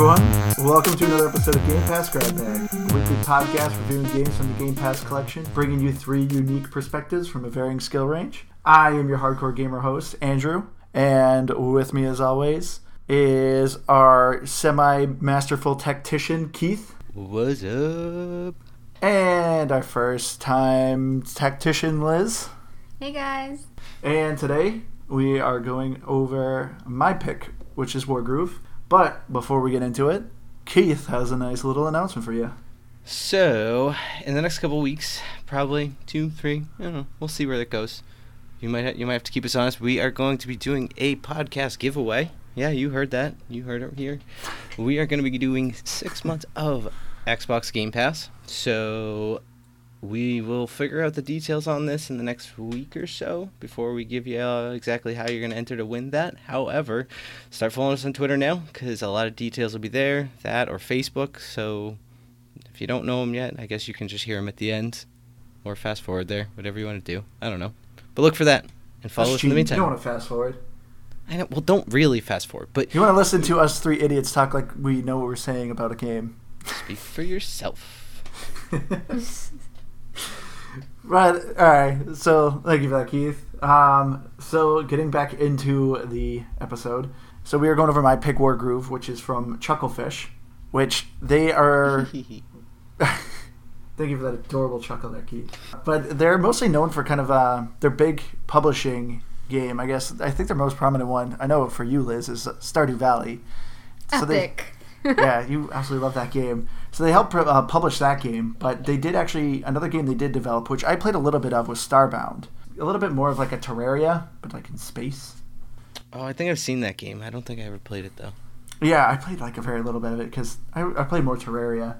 Hello again, everyone. Welcome to another episode of Game Pass Grab Bag, a weekly podcast reviewing games from the Game Pass collection, bringing you three unique perspectives from a varying skill range. I am your hardcore gamer host, Andrew, and with me, as always, is our semi masterful tactician, Keith, What's up? and our first time tactician, Liz. Hey guys. And today we are going over my pick, which is Wargroove. But before we get into it, Keith has a nice little announcement for you. So, in the next couple weeks, probably two, three, I don't know. We'll see where that goes. You might ha- you might have to keep us honest. We are going to be doing a podcast giveaway. Yeah, you heard that. You heard it here. We are going to be doing six months of Xbox Game Pass. So, we will figure out the details on this in the next week or so before we give you uh, exactly how you're going to enter to win that. However, start following us on Twitter now because a lot of details will be there. That or Facebook. So if you don't know them yet, I guess you can just hear them at the end or fast forward there, whatever you want to do. I don't know. But look for that and follow That's us in the meantime. You don't want to fast forward. I know, well, don't really fast forward, but You want to listen to us three idiots talk like we know what we're saying about a game. speak for yourself. Right. All right. So thank you for that, Keith. Um, so getting back into the episode, so we are going over my pick Wargroove, which is from Chucklefish, which they are. Thank you for that adorable chuckle there, Keith. But they're mostly known for kind of uh, their big publishing game. I guess I think their most prominent one. I know for you, Liz, is Stardew Valley. So they- Epic. yeah, you absolutely love that game. So they helped uh, publish that game, but they did actually another game they did develop, which I played a little bit of, was Starbound. A little bit more of like a Terraria, but like in space. oh, I think I've seen that game. I don't think I ever played it though. Yeah, I played like a very little bit of it because I, I played more Terraria.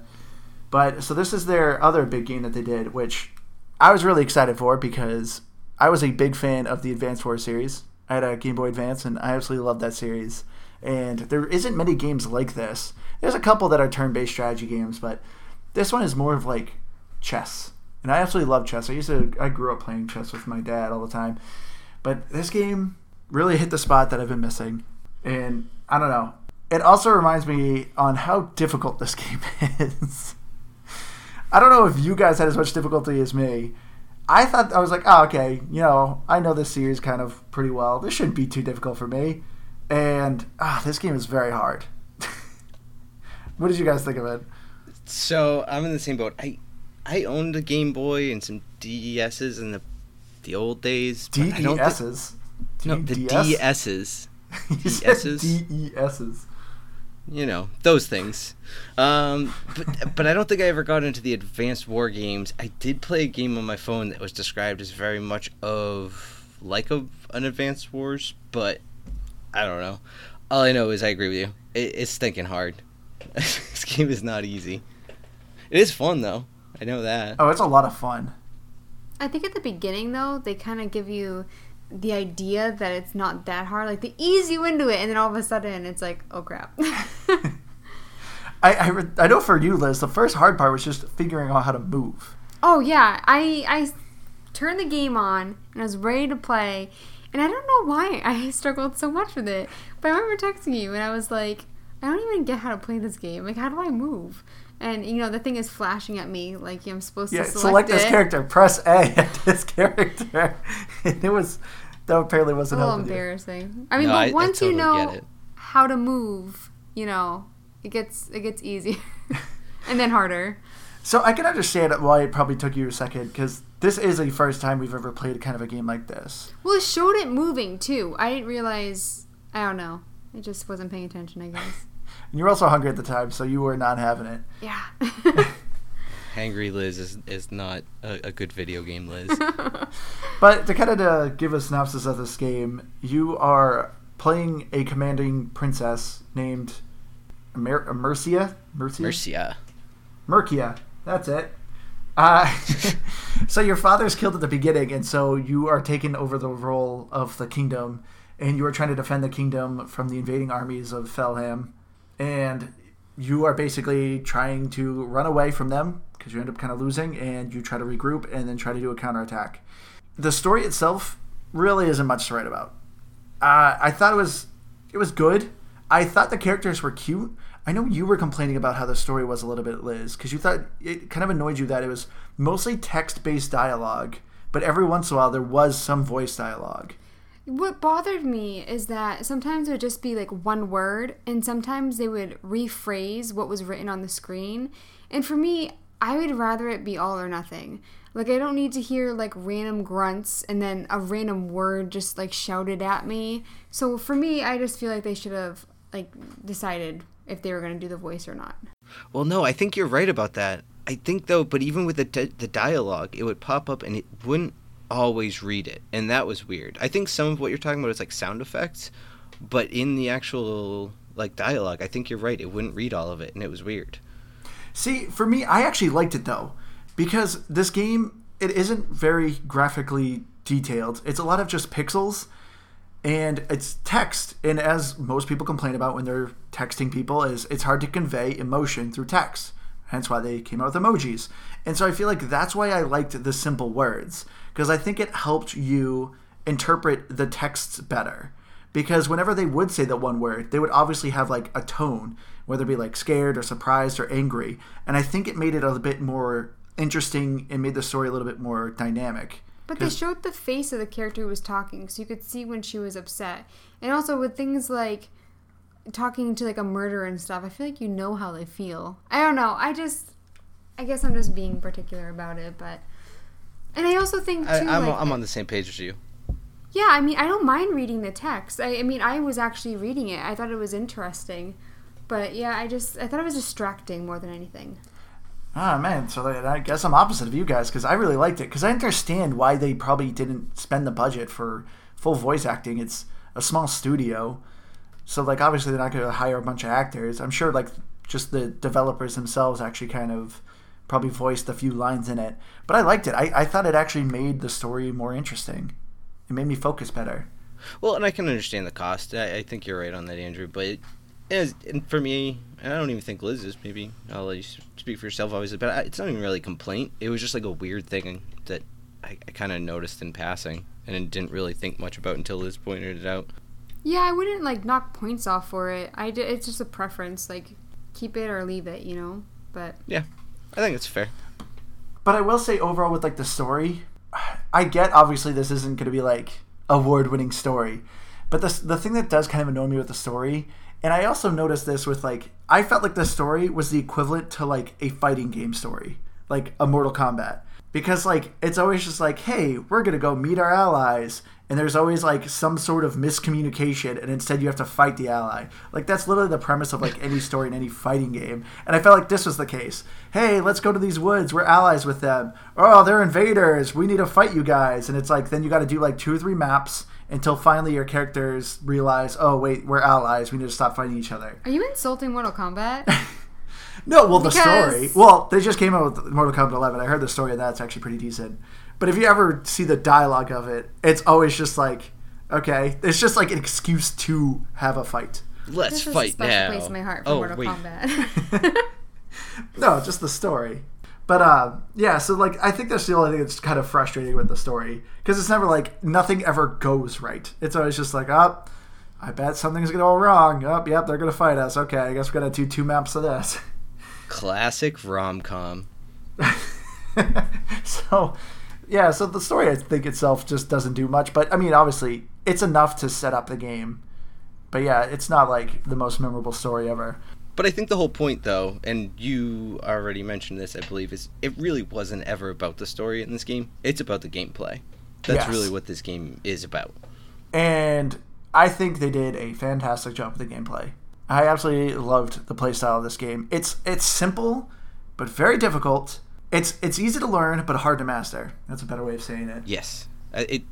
But so this is their other big game that they did, which I was really excited for because I was a big fan of the Advance Wars series. I had a Game Boy Advance, and I absolutely loved that series. And there isn't many games like this. There's a couple that are turn-based strategy games, but this one is more of like chess. And I absolutely love chess. I used to, I grew up playing chess with my dad all the time. But this game really hit the spot that I've been missing. And I don't know. It also reminds me on how difficult this game is. I don't know if you guys had as much difficulty as me. I thought I was like, oh, okay, you know, I know this series kind of pretty well. This shouldn't be too difficult for me. And ah, this game is very hard. what did you guys think of it? So I'm in the same boat. I I owned a Game Boy and some DESs in the the old days. DESs. no, the? DSs. DSs? DESs. you know those things um but but i don't think i ever got into the advanced war games i did play a game on my phone that was described as very much of like a, an advanced wars but i don't know all i know is i agree with you it, it's thinking hard this game is not easy it is fun though i know that Oh, it's a lot of fun. I think at the beginning though, they kind of give you the idea that it's not that hard. Like they ease you into it, and then all of a sudden it's like, oh crap. I, I, re- I know for you, Liz, the first hard part was just figuring out how to move. oh yeah, I I turned the game on and I was ready to play, and I don't know why I struggled so much with it. But I remember texting you, and I was like, I don't even get how to play this game. Like, how do I move? And you know, the thing is flashing at me like I'm supposed Yeah, to select, select, this it. character. Press A at this character. And it was that apparently It's a wasn't little helping you. embarrassing. I mean, No, but I- I once you know how to move, you know, it gets it gets easier, and then harder. So I can understand why it probably took you a second because this is the first time we've ever played kind of a game like this. Well, it showed it moving too. I didn't realize. I don't know. I just wasn't paying attention. I guess. And you were also hungry at the time, so you were not having it. Yeah. hangry liz is, is not a, a good video game liz But to kind of uh, give a synopsis of this game, you are playing a commanding princess named Mer- Mercia. Mercia. mercia Mercia. That's it. Uh, so your father's killed at the beginning, and so you are taking over the role of the kingdom, and you are trying to defend the kingdom from the invading armies of Felheim, and you are basically trying to run away from them because you end up kind of losing, and you try to regroup and then try to do a counterattack. The story itself really isn't much to write about. Uh, I thought it was it was good. I thought the characters were cute. I know you were complaining about how the story was a little bit Liz because you thought it kind of annoyed you that it was mostly text-based dialogue, but every once in a while there was some voice dialogue. What bothered me is that sometimes it would just be like one word, and sometimes they would rephrase what was written on the screen. And for me, I would rather it be all or nothing. Like, I don't need to hear like random grunts and then a random word just like shouted at me. So for me, I just feel like they should have like decided if they were going to do the voice or not. Well, no, I think you're right about that. I think though, but even with the di- the dialogue, it would pop up and it wouldn't always read it, and that was weird. I think some of what you're talking about is like sound effects, but in the actual like dialogue, I think you're right. It wouldn't read all of it, and it was weird. See, for me, I actually liked it though, because this game it isn't very graphically detailed. It's a lot of just pixels, and it's text. And as most people complain about when they're texting people, is it's hard to convey emotion through text. Hence why they came out with emojis. And so I feel like that's why I liked the simple words because I think it helped you interpret the texts better. Because whenever they would say that one word, they would obviously have like a tone, whether it be like scared or surprised or angry. And I think it made it a bit more interesting and made the story a little bit more dynamic. But they showed the face of the character who was talking, so you could see when she was upset. And also with things like talking to like a murderer and stuff, I feel like you know how they feel. I don't know. I just, I guess I'm just being particular about it, but. And I also think too, I, I'm like, I'm on the same page as you. yeah, I mean, I don't mind reading the text. I, I mean, I was actually reading it. I thought it was interesting, but yeah, I just I thought it was distracting more than anything. Ah man, so I guess I'm opposite of you guys because I really liked it because I understand why they probably didn't spend the budget for full voice acting. It's a small studio, so like obviously they're not going to hire a bunch of actors. I'm sure like just the developers themselves actually kind of probably voiced a few lines in it. But I liked it. I, I thought it actually made the story more interesting. It made me focus better. Well, and I can understand the cost. I, I think you're right on that, Andrew. But is, and for me, and I don't even think Liz is. Maybe I'll let you speak for yourself, obviously. But I, it's not even really a complaint. It was just like a weird thing that I, I kind of noticed in passing and didn't really think much about until Liz pointed it out. Yeah, I wouldn't like knock points off for it. I d- it's just a preference. Like keep it or leave it, you know. But Yeah, I think it's fair. But I will say overall with like the story, I get obviously this isn't going to be like award-winning story, but the the thing that does kind of annoy me with the story, and I also noticed this with like I felt like the story was the equivalent to like a fighting game story, like a Mortal Kombat. Because like it's always just like, hey, we're gonna go meet our allies, and there's always like some sort of miscommunication, and instead you have to fight the ally. Like that's literally the premise of like any story in any fighting game. And I felt like this was the case. Hey, let's go to these woods. We're allies with them. Oh, they're invaders. We need to fight you guys. And it's like then you got to do like two or three maps until finally your characters realize, oh wait, we're allies. We need to stop fighting each other. are you insulting Mortal Kombat? No, well, the story. Well, they just came out with Mortal Kombat 11. I heard the story, and that's actually pretty decent. But if you ever see the dialogue of it, it's always just like, okay, it's just like an excuse to have a fight. Let's this is a fight special now. place in my heart for oh Mortal wait, Kombat. No, just the story. But uh, yeah, so like I think that's the only thing that's kind of frustrating with the story because it's never like nothing ever goes right. It's always just like, oh, I bet something's gonna go wrong. Oh, yep, they're gonna fight us. Okay, I guess we're gonna do two maps of this. classic rom com. so yeah so the story i think itself just doesn't do much but i mean obviously it's enough to set up the game but yeah it's not like the most memorable story ever But I think the whole point, though, and you already mentioned this, I believe, is it really wasn't ever about the story in this game. It's about the gameplay. That's Yes. really what this game is about. and i think they did a fantastic job with the gameplay i absolutely loved the playstyle of this game it's it's simple but very difficult it's it's easy to learn but hard to master that's a better way of saying it Yes. Uh, It.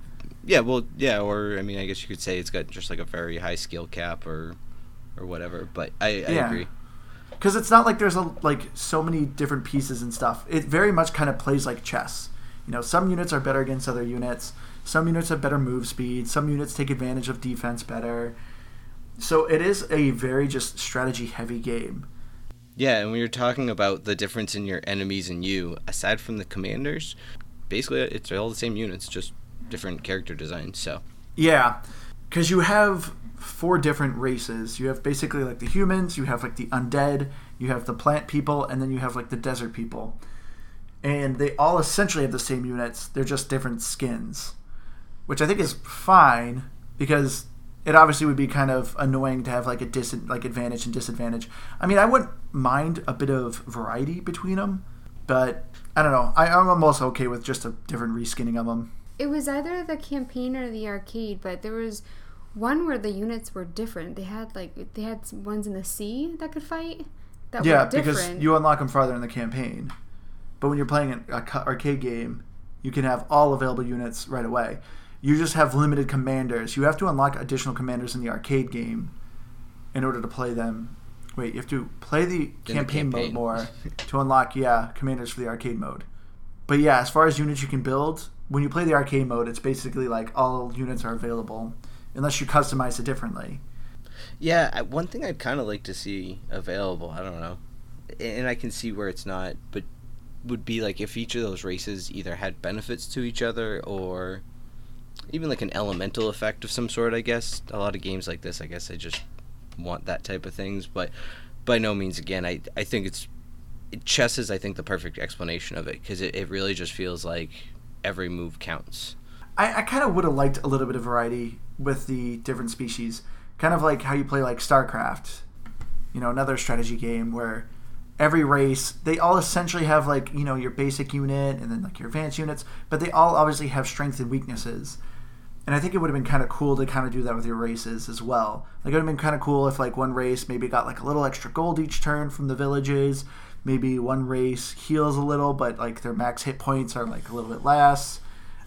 Yeah. Well. Yeah. Or I mean, I guess you could say it's got just like a very high skill cap, or, or whatever. But I, I Yeah. agree. because it's not like there's a, like so many different pieces and stuff. It very much kind of plays like chess. You know, some units are better against other units. Some units have better move speed. Some units take advantage of defense better. So it is a very just strategy heavy game. Yeah, and when you're talking about the difference in your enemies and you, aside from the commanders, basically it's all the same units, just different character designs. So Yeah. because you have four different races. You have basically like the humans, you have like the undead, you have the plant people, and then you have like the desert people. And they all essentially have the same units. They're just different skins, which I think is fine because it obviously would be kind of annoying to have like a dis like advantage and disadvantage. I mean, I wouldn't mind a bit of variety between them, but I don't know. I, I'm also okay with just a different reskinning of them. It was either the campaign or the arcade, but there was one where the units were different. They had like they had ones in the sea that could fight. That yeah, were because you unlock them farther in the campaign. But when you're playing an arcade game, you can have all available units right away. You just have limited commanders. You have to unlock additional commanders in the arcade game in order to play them. Wait, you have to play the the campaign, mode more to unlock, yeah, commanders for the arcade mode. But yeah, as far as units you can build, when you play the arcade mode, it's basically like all units are available unless you customize it differently. Yeah, one thing I'd kind of like to see available, I don't know, and I can see where it's not, but would be like if each of those races either had benefits to each other or even like an elemental effect of some sort, I guess. A lot of games like this, I guess I just want that type of things, but by no means, again, I, I think it's. Chess is, I think, the perfect explanation of it because it, it really just feels like every move counts. I, I kind of would have liked a little bit of variety with the different species. Kind of like how you play like StarCraft, you know, another strategy game where every race, they all essentially have like, you know, your basic unit and then like your advanced units, but they all obviously have strengths and weaknesses. And I think it would have been kind of cool to kind of do that with your races as well. Like it would have been kind of cool if like one race maybe got like a little extra gold each turn from the villages. Maybe one race heals a little, but like their max hit points are like a little bit less.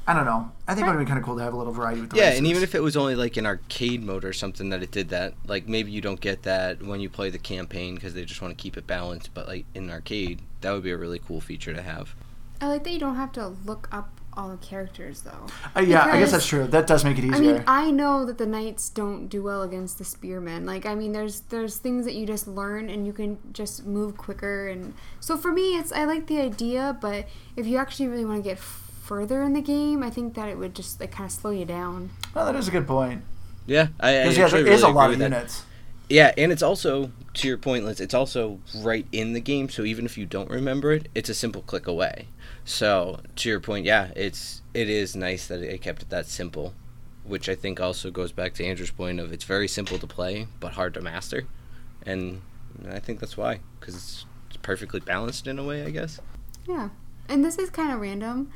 I don't know. I think it would be kind of cool to have a little variety with the Yeah, races. and even if it was only like an arcade mode or something that it did that, like maybe you don't get that when you play the campaign because they just want to keep it balanced. But like in arcade, that would be a really cool feature to have. I like that you don't have to look up all the characters though. Uh, yeah, I guess that's true. That does make it easier. I mean, I know that the knights don't do well against the spearmen. Like, I mean, there's there's things that you just learn and you can just move quicker. And so for me, it's I like the idea, but if you actually really want to get further in the game, I think that it would just like kind of slow you down. well, that is a good point. Yeah, I, I Because yeah, actually there is really a lot of with that. units. Yeah, and it's also to your point, Liz. It's also right in the game, so even if you don't remember it, it's a simple click away. So to your point, yeah, it's it is nice that it kept it that simple, which I think also goes back to Andrew's point of it's very simple to play but hard to master, and I think that's why because it's, it's perfectly balanced in a way, I guess. Yeah. And this is kind of random.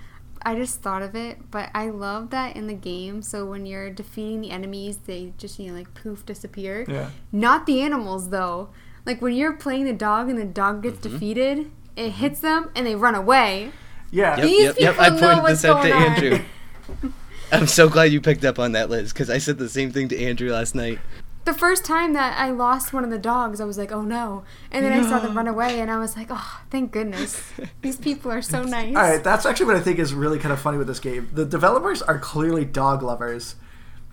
I just thought of it, but I love that in the game. So when you're defeating the enemies, they just, you know, like poof, disappear. Yeah. Not the animals, though. Like when you're playing the dog and the dog gets Mm-hmm. defeated, it hits them and they run away. Yeah. Yep, These yep, yep. I people know pointed what's this out to going on. Andrew. I'm so glad you picked up on that, Liz, because I said the same thing to Andrew last night. The first time that I lost one of the dogs, I was like, oh no. And then I saw them run away and I was like, oh, thank goodness. These people are so nice. All right, that's actually what I think is really kind of funny with this game. The developers are clearly dog lovers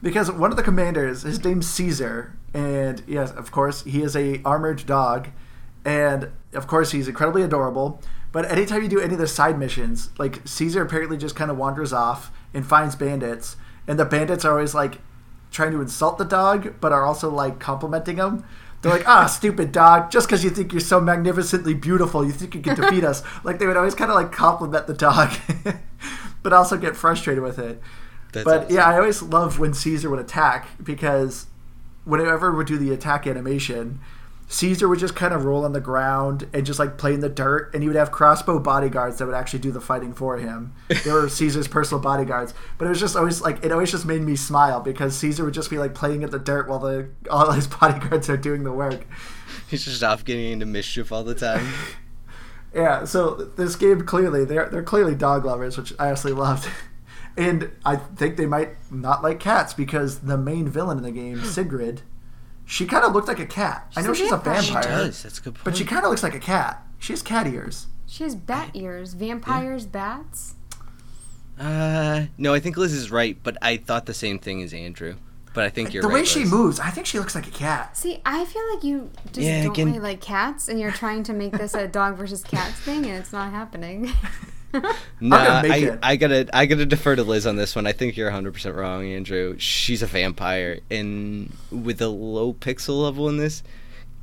because one of the commanders, his name's Caesar, and yes, of course, he is a armored dog, and of course, he's incredibly adorable. But anytime you do any of the side missions, like Caesar apparently just kind of wanders off and finds bandits, and the bandits are always like trying to insult the dog, but are also like complimenting him. They're like, ah, stupid dog, just because you think you're so magnificently beautiful, you think you can defeat us. Like, they would always kind of like compliment the dog, but also get frustrated with it. That's but awesome. yeah, I always love when Caesar would attack because whenever would do the attack animation, Caesar would just kind of roll on the ground and just like play in the dirt, and he would have crossbow bodyguards that would actually do the fighting for him. They were Caesar's personal bodyguards, but it was just always like it always just made me smile because Caesar would just be like playing in the dirt while the all his bodyguards are doing the work. He's just off getting into mischief all the time. Yeah, so this game clearly they're they're clearly dog lovers, which I absolutely loved. And I think they might not like cats because the main villain in the game, Sigrid, she kind of looked like a cat. I know a she's a vampire. She does. That's a good point. but she kind of looks like a cat. She has cat ears. She has bat ears. Vampires, bats. Uh, no, I think Liz is right, but I thought the same thing as Andrew. But I think you're the right. way she Liz. moves, I think she looks like a cat. See, I feel like you just Yeah, don't again- really like cats, and you're trying to make this a dog versus cats thing, and it's not happening. Nah, make I. I gotta I gotta defer to Liz on this one. I think you're 100 percent wrong, Andrew. She's a vampire, and with a low pixel level in this,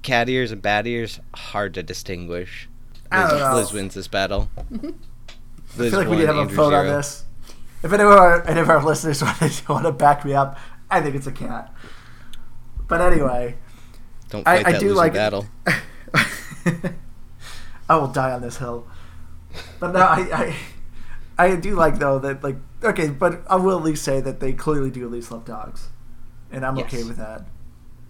cat ears and bat ears hard to distinguish. I Liz, don't know. Liz wins this battle. I Liz feel like we need to have a vote on this. If any of our any of our listeners want to, want to back me up, I think it's a cat. But anyway, Don't I, fight I that do losing like battle. I will die on this hill. But no, I, I I do like though that like okay, but I will at least say that they clearly do at least love dogs, and I'm okay with that.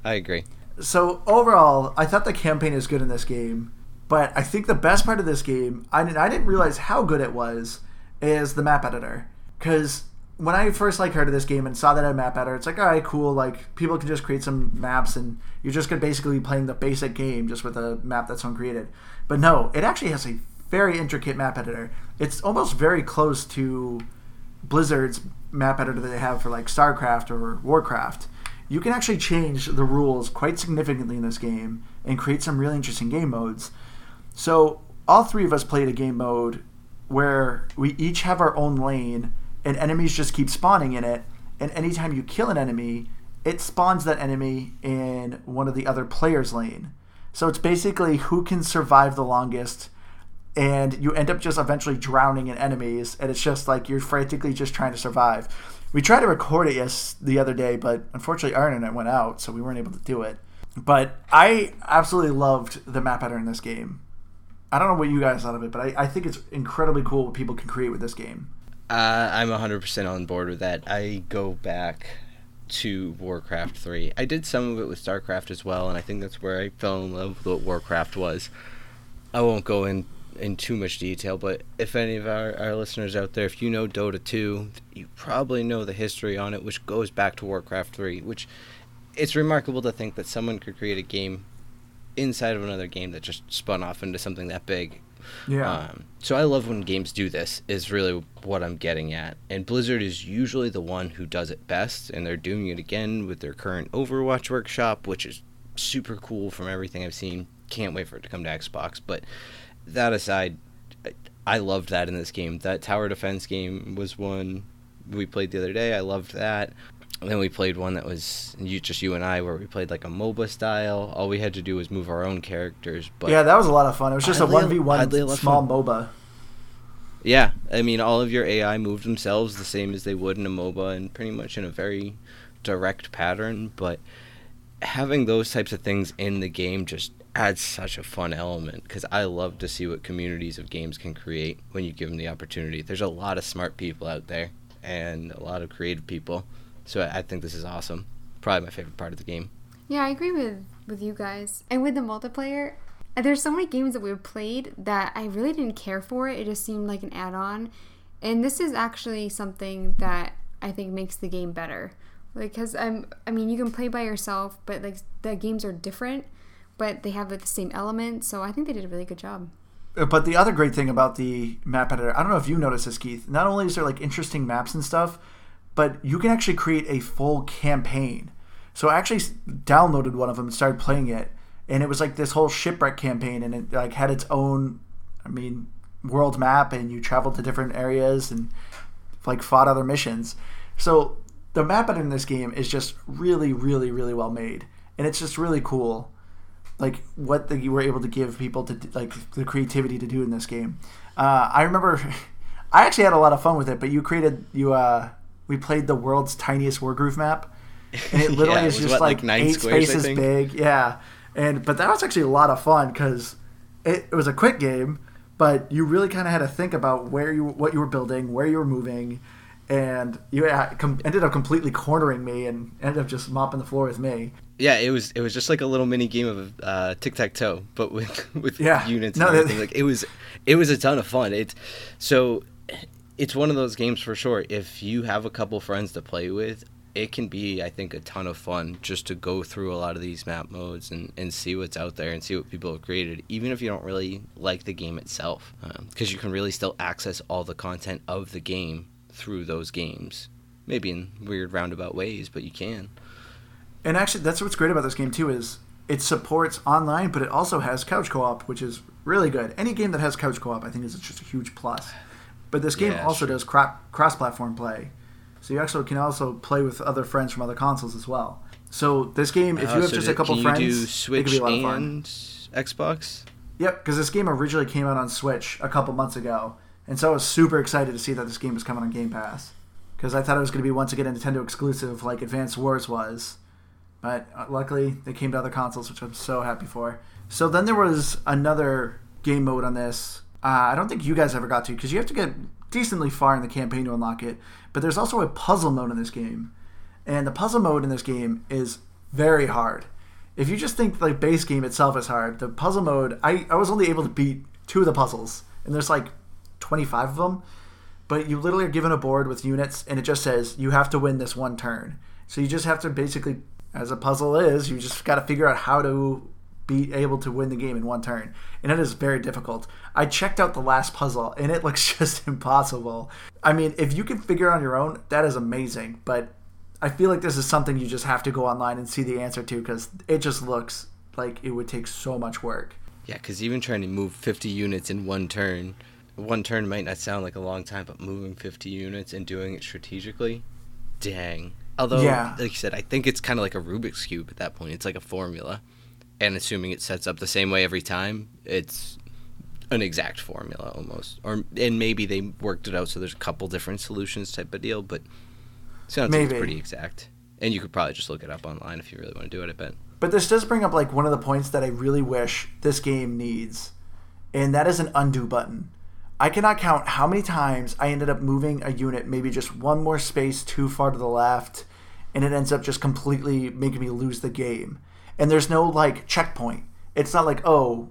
I agree. So overall, I thought the campaign is good in this game, but I think the best part of this game, I didn't, I didn't realize how good it was, is the map editor. Because when I first like heard of this game and saw that it had a map editor, it's like, all right, cool. Like people can just create some maps, and you're just gonna basically be playing the basic game just with a map that someone created. But no, it actually has a very intricate map editor. It's almost very close to Blizzard's map editor that they have for like StarCraft or Warcraft. You can actually change the rules quite significantly in this game and create some really interesting game modes. So, all three of us played a game mode where we each have our own lane and enemies just keep spawning in it. And anytime you kill an enemy, it spawns that enemy in one of the other players' lane. So, it's basically who can survive the longest and you end up just eventually drowning in enemies and it's just like you're frantically just trying to survive we tried to record it yes the other day but unfortunately our internet went out so we weren't able to do it but i absolutely loved the map editor in this game i don't know what you guys thought of it but i, I think it's incredibly cool what people can create with this game Uh, I'm 100% on board with that. I go back to Warcraft 3. I did some of it with StarCraft as well, and I think that's where I fell in love with what Warcraft was. I won't go in, in too much detail, but if any of our, our listeners out there, if you know Dota 2, you probably know the history on it, which goes back to Warcraft 3, which it's remarkable to think that someone could create a game inside of another game that just spun off into something that big yeah um, so I love when games do this. Is really what I'm getting at. And Blizzard is usually the one who does it best, and they're doing it again with their current Overwatch workshop, which is super cool from everything I've seen. Can't wait for it to come to Xbox. But that aside, I- loved that in this game. That tower defense game was one we played the other day. I loved that. And then we played one that was you, just you and I, where we played like a MOBA style. All we had to do was move our own characters. But yeah that was a lot of fun it was just a 1v1 oddly a lot of small moba Yeah, I mean, all of your AI moved themselves the same as they would in a MOBA and pretty much in a very direct pattern, but having those types of things in the game just adds such a fun element because I love to see what communities of games can create when you give them the opportunity. There's a lot of smart people out there and a lot of creative people, so I think this is awesome. Probably my favorite part of the game. Yeah, I agree with with you guys. And with the multiplayer, there's so many games that we've played that I really didn't care for it. It just seemed like an add-on. And this is actually something that I think makes the game better. Like cuz I'm I mean, you can play by yourself, but like the games are different, but they have the same elements, so I think they did a really good job. Uh, but the other great thing about the map editor, I don't know if you noticed this, Keith. Not only is there like interesting maps and stuff, but you can actually create a full campaign. So I actually downloaded one of them and started playing it, and it was like this whole shipwreck campaign, and it like had its own, I mean, world map, and you traveled to different areas and like fought other missions. So the map editor in this game is just really, really, really well made, and it's just really cool like what the, you were able to give people to like the creativity to do in this game. Uh, I remember, I actually had a lot of fun with it. But you created you uh, we played the world's tiniest war Wargroove map, and it literally Yeah, it is was just what, like, like, nine eight squares, spaces big. Yeah, and but that was actually a lot of fun because it, it was a quick game, but you really kind of had to think about where you what you were building, where you were moving. And you uh, com- ended up completely cornering me, and ended up just mopping the floor with me. Yeah, it was it was just like a little mini game of uh, tic tac toe, but with with Yeah. units No, and everything. Like it was it was a ton of fun. It's so it's one of those games for sure. If you have a couple friends to play with, it can be I think a ton of fun just to go through a lot of these map modes and, and see what's out there and see what people have created, even if you don't really like the game itself, because you can really still access all the content of the game through those games. Maybe in weird roundabout ways, but you can. And actually, that's what's great about this game too is it supports online, but it also has couch co-op, which is really good. Any game that has couch co-op, I think, is just a huge plus. But this game Yeah, also sure. does cro- cross-platform play, so you actually can also play with other friends from other consoles as well. So this game, if Oh, you have so just a couple can friends, you do it could Switch be a lot of fun. and Xbox? Yep, because this game originally came out on Switch a couple months ago, and so I was super excited to see that this game was coming on Game Pass. Because I thought it was going to be once again a Nintendo exclusive, like Advance Wars was. But uh, luckily, they came to other consoles, which I'm so happy for. So then there was another game mode on this. Uh, I don't think you guys ever got to, because you have to get decently far in the campaign to unlock it. But there's also a puzzle mode in this game, and the puzzle mode in this game is very hard. If you just think like base game itself is hard, the puzzle mode, I, I was only able to beat two of the puzzles, and there's like 25 of them. But you literally are given a board with units, and it just says you have to win this one turn. So you just have to basically, as a puzzle is, you just got to figure out how to be able to win the game in one turn, and it is very difficult. I checked out the last puzzle, and it looks just impossible. I mean, if you can figure it on your own, that is amazing. But I feel like this is something you just have to go online and see the answer to because it just looks like it would take so much work. Yeah, because even trying to move 50 units in one turn, one turn might not sound like a long time, but moving 50 units and doing it strategically, dang. Although, Yeah. like you said, I think it's kind of like a Rubik's Cube at that point. It's like a formula. And assuming it sets up the same way every time, it's an exact formula almost. Or And maybe they worked it out so there's a couple different solutions type of deal, but sounds like it's pretty exact. And you could probably just look it up online if you really want to do it, I bet. But this does bring up like one of the points that I really wish this game needs, and that is an undo button. I cannot count how many times I ended up moving a unit maybe just one more space too far to the left, and it ends up just completely making me lose the game. And there's no like checkpoint. It's not like, oh,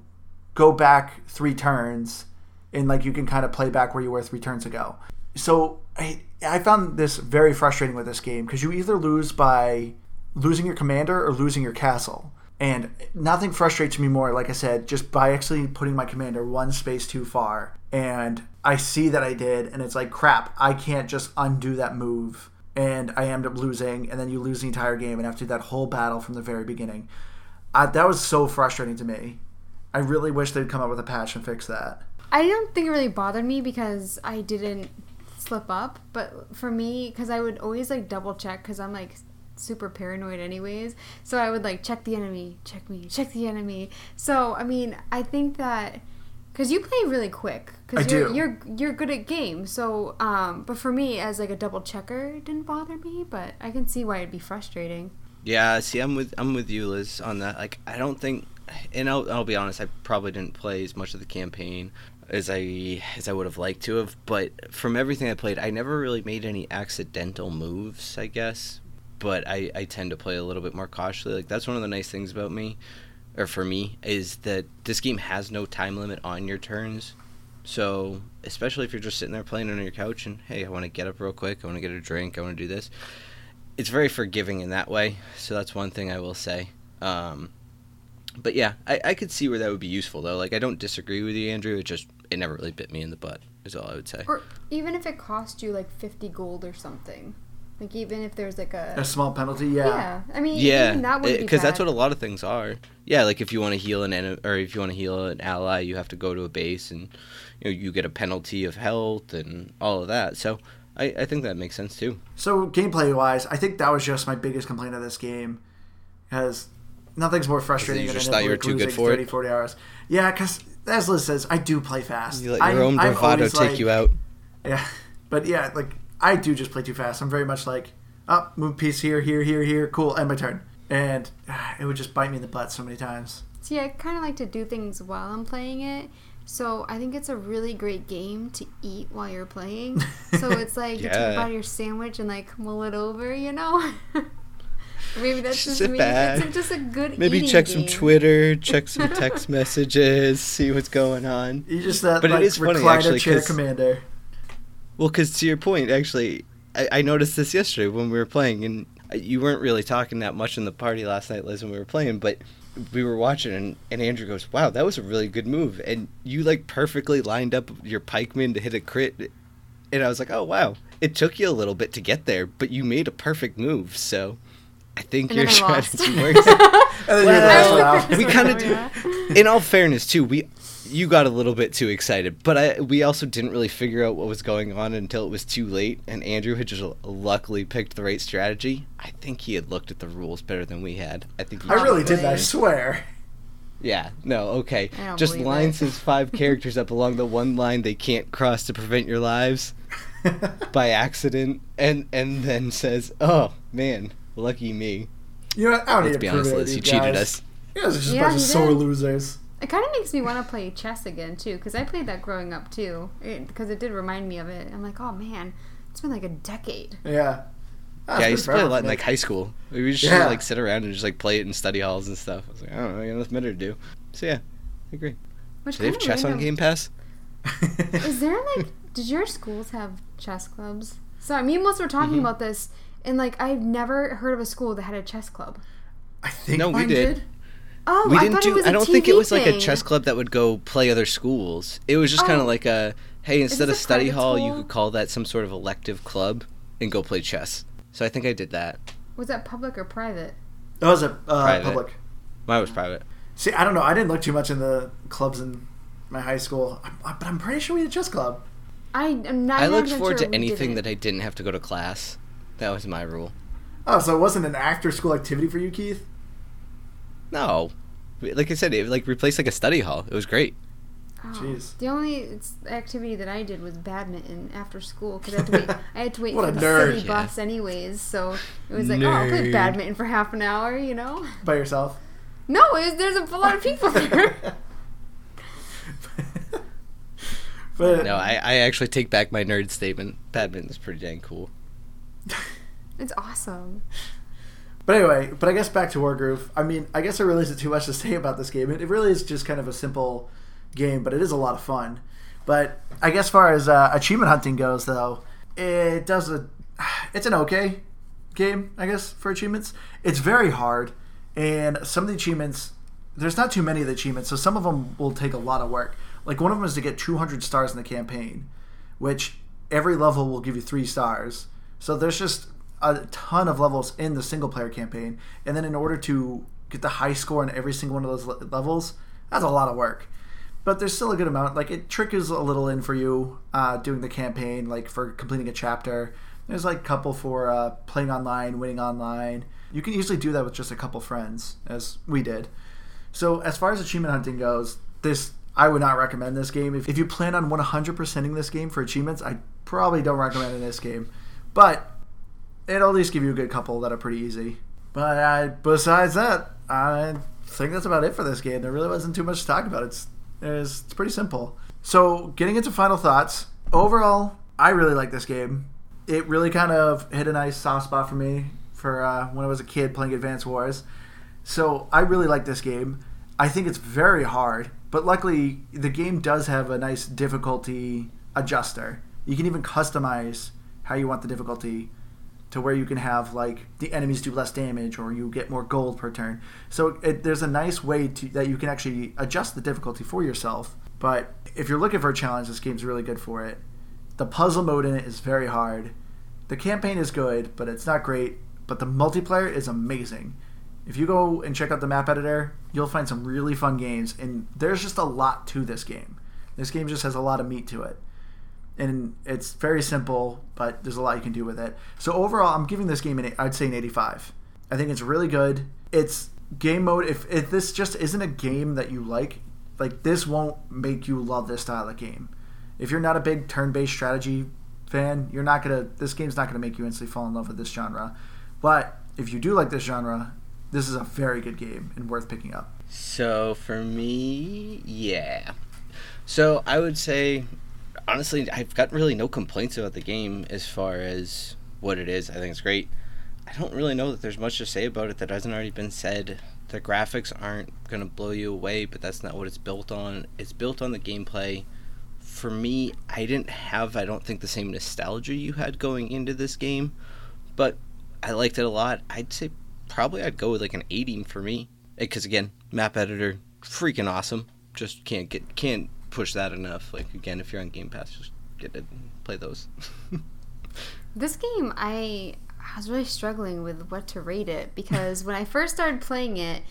go back three turns, and like you can kind of play back where you were three turns ago. So I, I found this very frustrating with this game because you either lose by losing your commander or losing your castle. And nothing frustrates me more, like I said, just by actually putting my commander one space too far. And I see that I did, and it's like, crap, I can't just undo that move. And I end up losing, and then you lose the entire game and do that whole battle from the very beginning. I, that was so frustrating to me. I really wish they'd come up with a patch and fix that. I don't think it really bothered me because I didn't slip up. But for me, because I would always like double check because I'm like super paranoid anyways. So I would like check the enemy, check me, check the enemy. So I mean, I think that because you play really quick because you're, do. you're you're good at games. So um, but for me as like a double checker, it didn't bother me. But I can see why it'd be frustrating. Yeah, see, I'm with I'm with you, Liz, on that. Like, I don't think, and I'll I'll be honest, I probably didn't play as much of the campaign as I as I would have liked to have. But from everything I played, I never really made any accidental moves, I guess. But I I tend to play a little bit more cautiously. Like that's one of the nice things about me, or for me, is that this game has no time limit on your turns. So, especially if you're just sitting there playing on your couch and hey, I want to get up real quick, I want to get a drink, I want to do this it's very forgiving in that way. So that's one thing I will say. Um, but yeah, I, I could see where that would be useful though. Like I don't disagree with you, Andrew. It just it never really bit me in the butt. Is all I would say. Or even if it cost you like fifty gold or something. Like even if there's like a A small penalty, yeah. yeah. I mean Yeah, even that would because that's what a lot of things are. Yeah, like if you want to heal an enemy or if you want to heal an ally, you have to go to a base and you know you get a penalty of health and all of that. So I, I think that makes sense too. So gameplay wise, I think that was just my biggest complaint of this game, because nothing's more frustrating you than just thought you were too good losing for it? 30, 40 hours. Yeah, because as Liz says, I do play fast. You let your I'm- own bravado take like- you out. Yeah, but yeah, like I do just play too fast. I'm very much like, oh, move piece here, here, here, here, cool, end my turn, and ah, it would just bite me in the butt so many times. See, I kind of like to do things while I'm playing it. So I think it's a really great game to eat while you're playing. So it's like you take Yeah. a bite of your sandwich and like mull it over, you know. Maybe that's Just just me. back. It's just a good Maybe eating check some. Twitter, check some text messages, see what's going on. You just that But it like is funny, recliner actually, chair 'cause- commander. Well, because to your point, actually, I, I noticed this yesterday when we were playing, and uh, you weren't really talking that much in the party last night, Liz, when we were playing, but we were watching, and, and Andrew goes, "Wow, that was a really good move," and you like perfectly lined up your pikeman to hit a crit, and I was like, "Oh wow, it took you a little bit to get there, but you made a perfect move." So, I think And your then I lost. strategy works. And then you're the Well, last we kinda do- in all fairness too we you got a little bit too excited, but I we also didn't really figure out what was going on until it was too late, and Andrew had just luckily picked the right strategy. I think he had looked at the rules better than we had. I think he I really did. I swear. Yeah, no, okay. Just believe lines it. his five characters up along the one line they can't cross to prevent your lives by accident, and and then says, "Oh man, lucky me." You know, what? I don't Let's need to be prove honest, it to Liz, you he cheated us. You guys are just Yeah, a bunch of he sore did. losers. It kind of makes me want to play chess again too, because I played that growing up too, because it, did remind me of it. I'm like, oh man, it's been like a decade. Yeah. That's yeah, I used to play a lot in like high school. We would just Yeah. like sit around and just like play it in study halls and stuff. I was like, I don't know, I got nothing better to do. So yeah, I agree. Which Do they have kinda chess on. Game Pass? Is there like, did your schools have chess clubs? Sorry, me and Melissa were talking Mhm. about this, and like I've never heard of a school that had a chess club. I think No, we mine did. Oh, we I didn't thought do. it was I a don't think it TV was like a thing. chess club that would go play other schools. It was just kind Oh. of like a hey, instead of this a study private hall, you school? could call that some sort of elective club and go play chess. So I think I did that. Was that public or private? That was a uh, Private. public. Mine was private. See, I don't know. I didn't look too much in the clubs in my high school, I- but I'm pretty sure we had a chess club. I am not. I looked forward sure to anything didn't. that I didn't have to go to class. That was my rule. Oh, so it wasn't an after-school activity for you, Keith? No, like I said, it like replaced like a study hall. It was great. Oh, Jeez. The only activity that I did was badminton after school because I had to wait. I had to wait for the nerd. city Yeah. bus anyways, so it was like, oh, I'll play badminton for half an hour, you know. By yourself? No, it was, there's a lot of people there. but No, I, I actually take back my nerd statement. Badminton's pretty dang cool. it's awesome. But anyway, but I guess back to Wargroove. I mean, I guess there really isn't too much to say about this game. It, it really is just kind of a simple game, but it is a lot of fun. But I guess far as uh, achievement hunting goes, though, it does a. It's an okay game, I guess, for achievements. It's very hard, and some of the achievements, there's not too many of the achievements, so some of them will take a lot of work. Like one of them is to get 200 stars in the campaign, which every level will give you three stars. So there's just a ton of levels in the single player campaign, and then in order to get the high score on every single one of those le- levels, that's a lot of work. But there's still a good amount. Like it trickles a little in for you uh, doing the campaign, like for completing a chapter. There's like a couple for uh, playing online, winning online. You can usually do that with just a couple friends, as we did. So as far as achievement hunting goes, this I would not recommend this game. If, if you plan on 100%ing this game for achievements, I probably don't recommend in this game. But it'll at least give you a good couple that are pretty easy. But uh, besides that, I think that's about it for this game. There really wasn't too much to talk about. It's it's, it's pretty simple. So getting into final thoughts, overall, I really like this game. It really kind of hit a nice soft spot for me for uh, when I was a kid playing Advance Wars. So I really like this game. I think it's very hard, but luckily the game does have a nice difficulty adjuster. You can even customize how you want the difficulty to where you can have like the enemies do less damage or you get more gold per turn. So it, there's a nice way to that you can actually adjust the difficulty for yourself. But if you're looking for a challenge, this game's really good for it. The puzzle mode in it is very hard. The campaign is good, but it's not great. But the multiplayer is amazing. If you go and check out the map editor, you'll find some really fun games, and there's just a lot to this game. This game just has a lot of meat to it and it's very simple, but there's a lot you can do with it. So overall, I'm giving this game an I'd say an 85. I think it's really good. It's game mode. If if this just isn't a game that you like, like this won't make you love this style of game. If you're not a big turn-based strategy fan, you're not gonna. This game's not gonna make you instantly fall in love with this genre. But if you do like this genre, this is a very good game and worth picking up. So for me, yeah. So I would say, honestly, I've got really no complaints about the game as far as what it is. I think it's great. I don't really know that there's much to say about it that hasn't already been said. The graphics aren't going to blow you away, but that's not what it's built on. It's built on the gameplay. For me, I didn't have, I don't think, the same nostalgia you had going into this game, but I liked it a lot. I'd say probably I'd go with like an 80 for me. Because again, map editor, freaking awesome. Just can't get can't push that enough. Like again, if you're on Game Pass, just get it and play those. This game, I, I was really struggling with what to rate it because when I first started playing it,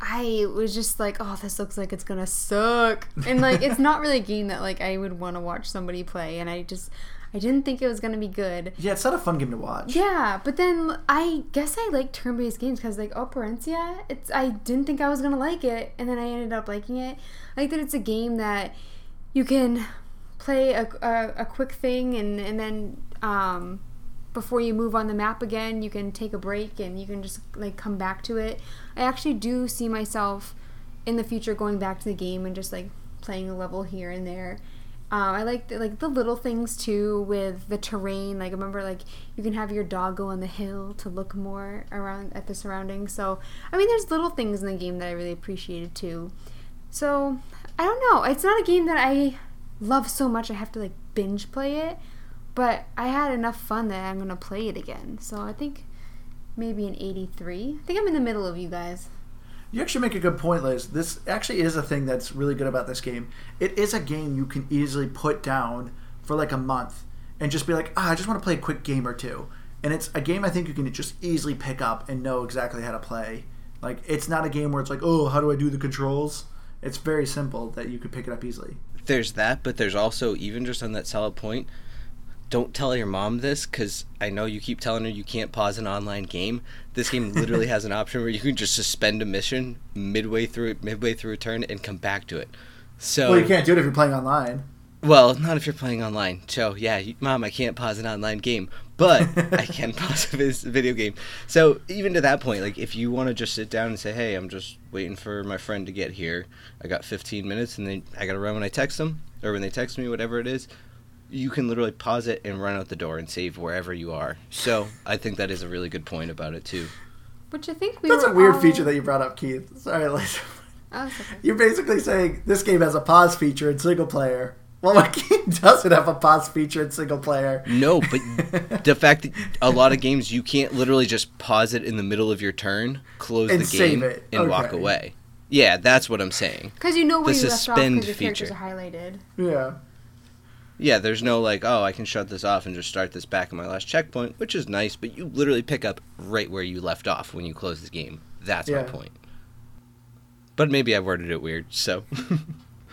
I was just like, oh, this looks like it's gonna suck, and like it's not really a game that like I would want to watch somebody play, and I just I didn't think it was gonna be good. Yeah, it's not a fun game to watch. Yeah, but then I guess I like turn-based games because like Operencia, it's I didn't think I was gonna like it, and then I ended up liking it. I think that it's a game that you can play a, a, a quick thing and and then um, before you move on the map again, you can take a break and you can just like come back to it. I actually do see myself in the future going back to the game and just like playing a level here and there. Um, I like the, like the little things too with the terrain. Like remember like you can have your dog go on the hill to look more around at the surroundings. So I mean, there's little things in the game that I really appreciated too. So I don't know. It's not a game that I love so much I have to like binge play it, but I had enough fun that I'm gonna play it again. So I think maybe an 83. I think I'm in the middle of you guys. You actually make a good point, Liz. This actually is a thing that's really good about this game. It is a game you can easily put down for like a month and just be like, ah, I just want to play a quick game or two. And it's a game I think you can just easily pick up and know exactly how to play. Like, it's not a game where it's like, oh, how do I do the controls? It's very simple that you could pick it up easily. There's that, but there's also, even just on that solid point, don't tell your mom this because I know you keep telling her you can't pause an online game. This game literally has an option where you can just suspend a mission midway through midway through a turn and come back to it. So Well, you can't do it if you're playing online. well, not if you're playing online. So yeah, you, mom, I can't pause an online game, but I can pause a video game. So even to that point, like if you want to just sit down and say, "Hey, I'm just waiting for my friend to get here. I got 15 minutes, and then I gotta run when I text them or when they text me, whatever it is." You can literally pause it and run out the door and save wherever you are. So I think that is a really good point about it too. Which I think we That's were a weird all- feature that you brought up, Keith. Sorry, Liz. Oh, okay. You're basically saying this game has a pause feature in single player. Well, my game doesn't have a pause feature in single player. No, but the fact that a lot of games you can't literally just pause it in the middle of your turn, close And the game, it. and walk away. Yeah, that's what I'm saying. Because you know where The you left off suspend because your characters are highlighted. Yeah. Yeah, there's no like, oh, I can shut this off and just start this back at my last checkpoint, which is nice, but you literally pick up right where you left off when you close the game. That's my point. But maybe I worded it weird, so.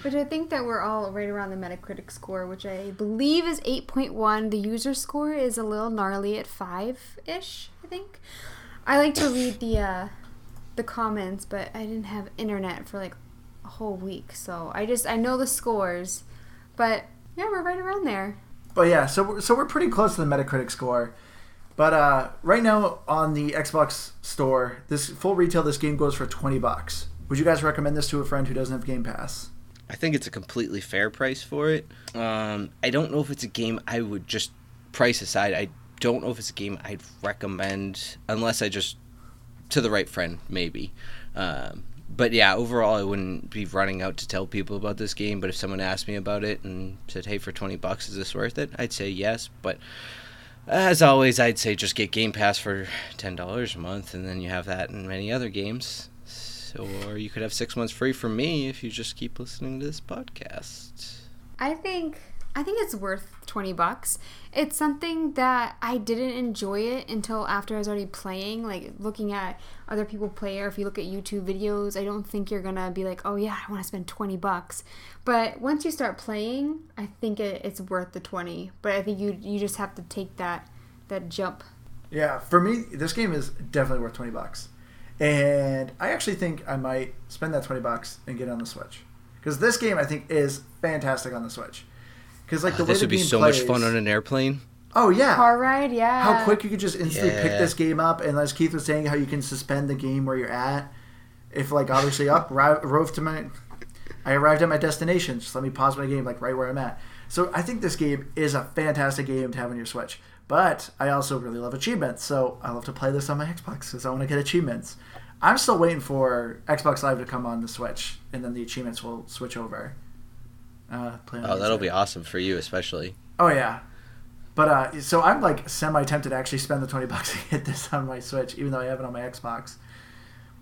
But I think that we're all right around the Metacritic score, which I believe is 8.1. The user score is a little gnarly at 5 ish, I think. I like to read the uh, the comments, but I didn't have internet for like a whole week, so I just I know the scores, but yeah, we're right around there. But yeah, so we're, so we're pretty close to the Metacritic score. But uh, right now on the Xbox store, this full retail, this game goes for twenty bucks. Would you guys recommend this to a friend who doesn't have Game Pass? I think it's a completely fair price for it. Um, I don't know if it's a game I would just price aside. I don't know if it's a game I'd recommend unless I just to the right friend maybe. Um, but yeah, overall, I wouldn't be running out to tell people about this game. But if someone asked me about it and said, "Hey, for twenty bucks, is this worth it?" I'd say yes. But as always, I'd say just get Game Pass for ten dollars a month, and then you have that and many other games. Or you could have six months free from me if you just keep listening to this podcast. I think I think it's worth 20 bucks. It's something that I didn't enjoy it until after I was already playing, like looking at other people play or if you look at YouTube videos, I don't think you're to be like, "Oh yeah, I want to spend 20 bucks." But once you start playing, I think it, it's worth the 20. But I think you you just have to take that that jump. Yeah, for me, this game is definitely worth twenty bucks, and I actually think I might spend that twenty bucks and get it on the Switch because this game I think is fantastic on the Switch. Because like the way this the would be game so much fun on an airplane. Oh yeah, Car ride, yeah. how quick you could just instantly pick this game up, and as Keith was saying, how you can suspend the game where you're at. If like obviously up, ri- rove to my, I arrived at my destination. Just let me pause my game like right where I'm at. So I think this game is a fantastic game to have on your Switch. But I also really love achievements, so I love to play this on my Xbox because I want to get achievements. I'm still waiting for Xbox Live to come on the Switch, and then the achievements will switch over. Uh, Oh, that'll Wednesday. be awesome for you, especially. Oh yeah, but uh, so I'm like semi tempted to actually spend the twenty bucks to get this on my Switch, even though I have it on my Xbox.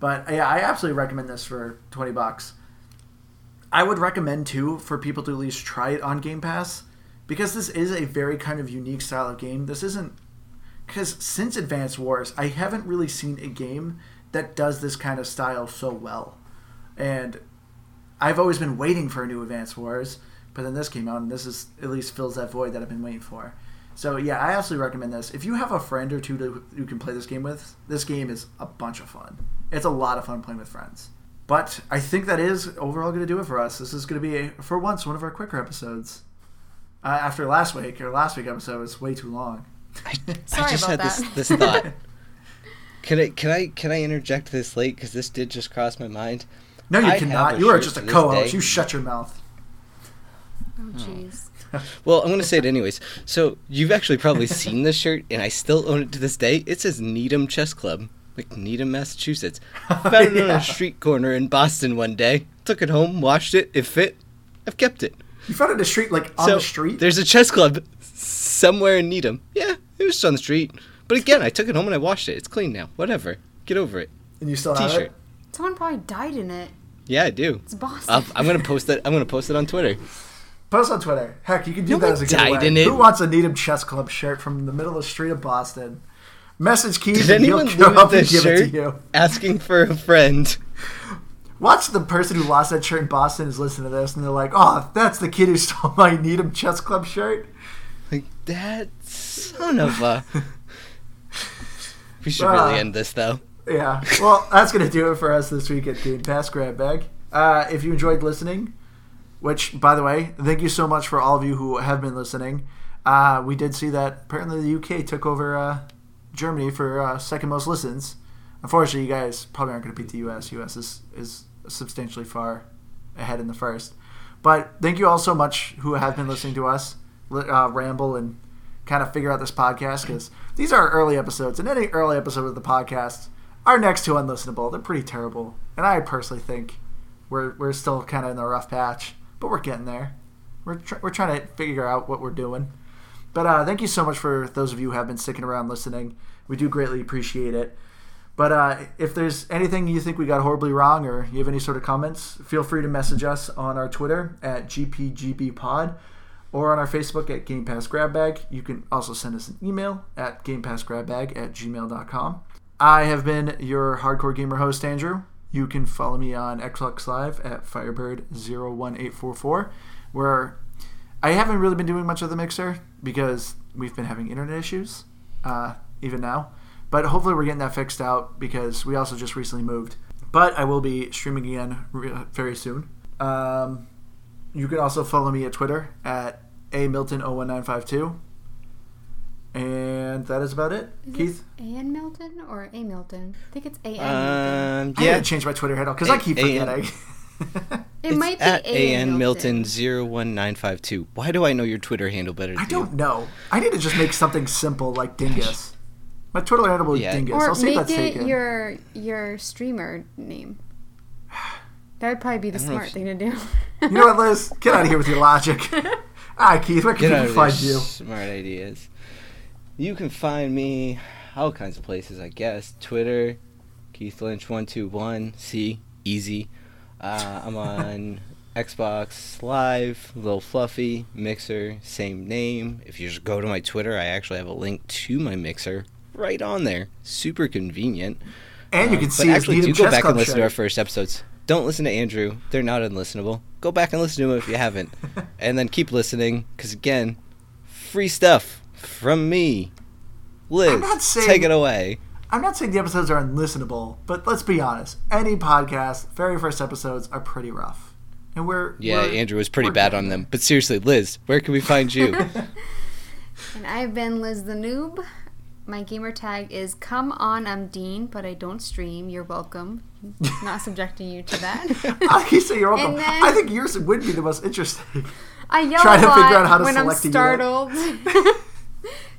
But yeah, I absolutely recommend this for twenty bucks. I would recommend too for people to at least try it on Game Pass because this is a very kind of unique style of game. This isn't because since Advance Wars, I haven't really seen a game that does this kind of style so well. And I've always been waiting for a new Advance Wars, but then this came out, and this is at least fills that void that I've been waiting for. So yeah, I absolutely recommend this. If you have a friend or two to, you can play this game with, this game is a bunch of fun. It's a lot of fun playing with friends. But I think that is overall going to do it for us. This is going to be, a, for once, one of our quicker episodes. Uh, after last week, or last week episode was way too long. I, Sorry I just about had this this thought. Can I can I can I interject this late because this did just cross my mind. No, you I cannot. You are just a co-host. You shut your mouth. Oh jeez. Well, I'm gonna say it anyways. So you've actually probably seen this shirt, and I still own it to this day. It says Needham Chess Club, like Needham, Massachusetts. Oh, found it on a street corner in Boston one day. Took it home, washed it. It fit. I've kept it. You found it in the street, like on so the street. there's a chess club somewhere in Needham. Yeah, it was on the street. But again, I took it home and I washed it. It's clean now. Whatever. Get over it. and you still have T-shirt. it. Someone probably died in it. Yeah, I do. It's Boston. I'll, I'm gonna post it. I'm gonna post it on Twitter. Post on Twitter. Heck, you can do No that one as a died giveaway. in it. Who wants a Needham Chess Club shirt from the middle of the street of Boston? Message Keith Did and he'll anyone go lose up and this give it to shirt? you. Asking for a friend. Watch the person who lost that shirt in Boston is listening to this, and they're like, "Oh, that's the kid who stole my Needham Chess Club shirt." Like that son of a. We should really end this though. Yeah. Well, that's going to do it for us this week at Game Pass Grab Bag. Uh, if you enjoyed listening, which, by the way, thank you so much for all of you who have been listening. Uh, we did see that apparently the UK took over uh, Germany for uh, second most listens. Unfortunately, you guys probably aren't going to beat the US. US is, is substantially far ahead in the first. But thank you all so much who have been listening to us uh, ramble and kind of figure out this podcast because these are early episodes, and any early episode of the podcast are next to unlistenable. They're pretty terrible, and I personally think we're we're still kind of in the rough patch, but we're getting there. We're tr- we're trying to figure out what we're doing. But uh, thank you so much for those of you who have been sticking around listening. We do greatly appreciate it. But uh, if there's anything you think we got horribly wrong or you have any sort of comments, feel free to message us on our Twitter at GPGBPod or on our Facebook at Game Pass Grab Bag. You can also send us an email at GamePassGrabBag at gmail.com. I have been your hardcore gamer host, Andrew. You can follow me on Xbox Live at Firebird01844, where I haven't really been doing much of the mixer because we've been having internet issues, uh, even now. But hopefully, we're getting that fixed out because we also just recently moved. But I will be streaming again very soon. Um, you can also follow me at Twitter at a milton01952. And that is about it. Is Keith? it Ann Milton or A Milton? I think it's A N Milton. Um, I yeah, had to change my Twitter handle because I keep A- forgetting. It it's might be at A.N. an milton 01952. Why do I know your Twitter handle better? Than I don't know. I need to just make something simple like Dingus. My Twitter handle is Yeah. Dingus. Or I'll see if make that's it taken. your your streamer name. That would probably be the smart thing to do. You know what, Liz? Get out of here with your logic. All right, Keith, where can Get out people of find you? smart ideas. You can find me all kinds of places, I guess. Twitter, Keith Lynch one two one. See, easy. Uh, I'm on Xbox Live, Little Fluffy, Mixer, same name. If you just go to my Twitter, I actually have a link to my Mixer right on there. Super convenient. And you Um, can see actually, do go back and listen to our first episodes. Don't listen to Andrew; they're not unlistenable. Go back and listen to them if you haven't, and then keep listening because again, free stuff from me. Liz, I'm not saying- take it away. I'm not saying the episodes are unlistenable, but let's be honest. Any podcast, very first episodes are pretty rough. And we're Yeah, we're- Andrew was pretty bad on them. But seriously, Liz, where can we find you? and I've been Liz the Noob. My gamer tag is come on I'm Dean, but I don't stream. You're welcome. Not subjecting you to that. I can say you're welcome. Then- I think yours would be the most interesting. I yell Try a to lot figure out how to when I'm select a unit. startled.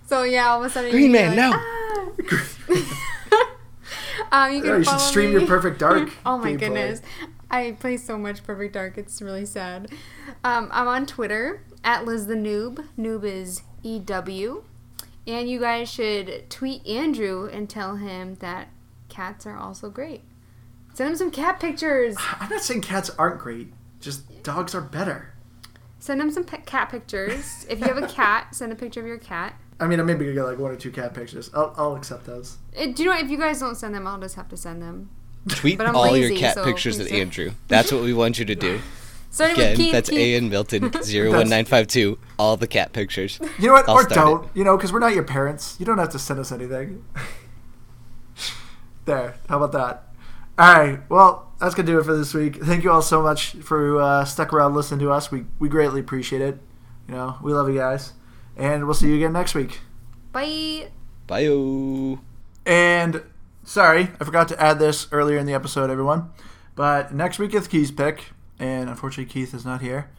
so yeah, all of a sudden Green you're Man, like, no. "Ah." um, you can Yeah, you should stream me. your Perfect Dark oh my gameplay. goodness, I play so much Perfect Dark. It's really sad. Um, I'm on Twitter at Liz the Noob. Noob is E W. And you guys should tweet Andrew and tell him that cats are also great. Send him some cat pictures. I'm not saying cats aren't great. Just dogs are better. Send him some pe- cat pictures. If you have a cat, send a picture of your cat. I mean, I maybe could get like one or two cat pictures. I'll, I'll accept those. It, do you know what? If you guys don't send them, I'll just have to send them. Tweet But I'm all your cat so pictures please at. Andrew. That's what we want you to do. Starting Again, Keith. that's Keith. and Milton 01952. All the cat pictures. You know what? I'll or don't. You know, because we're not your parents. You don't have to send us anything. there. How about that? All right. Well, that's gonna do it for this week. Thank you all so much for uh, stuck around listening to us. We we greatly appreciate it. You know, we love you guys, and we'll see you again next week. Bye. Bye. And sorry, I forgot to add this earlier in the episode, everyone. But next week is Keith's pick, and unfortunately Keith is not here.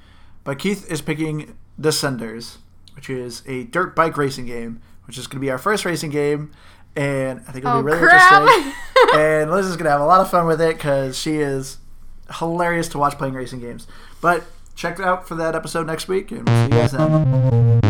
But Keith is picking Descenders, which is a dirt bike racing game, which is going to be our first racing game, and I think it'll Oh, be really crap. interesting. and Liz is going to have a lot of fun with it because she is hilarious to watch playing racing games. But check it out for that episode next week, and we'll see you guys then.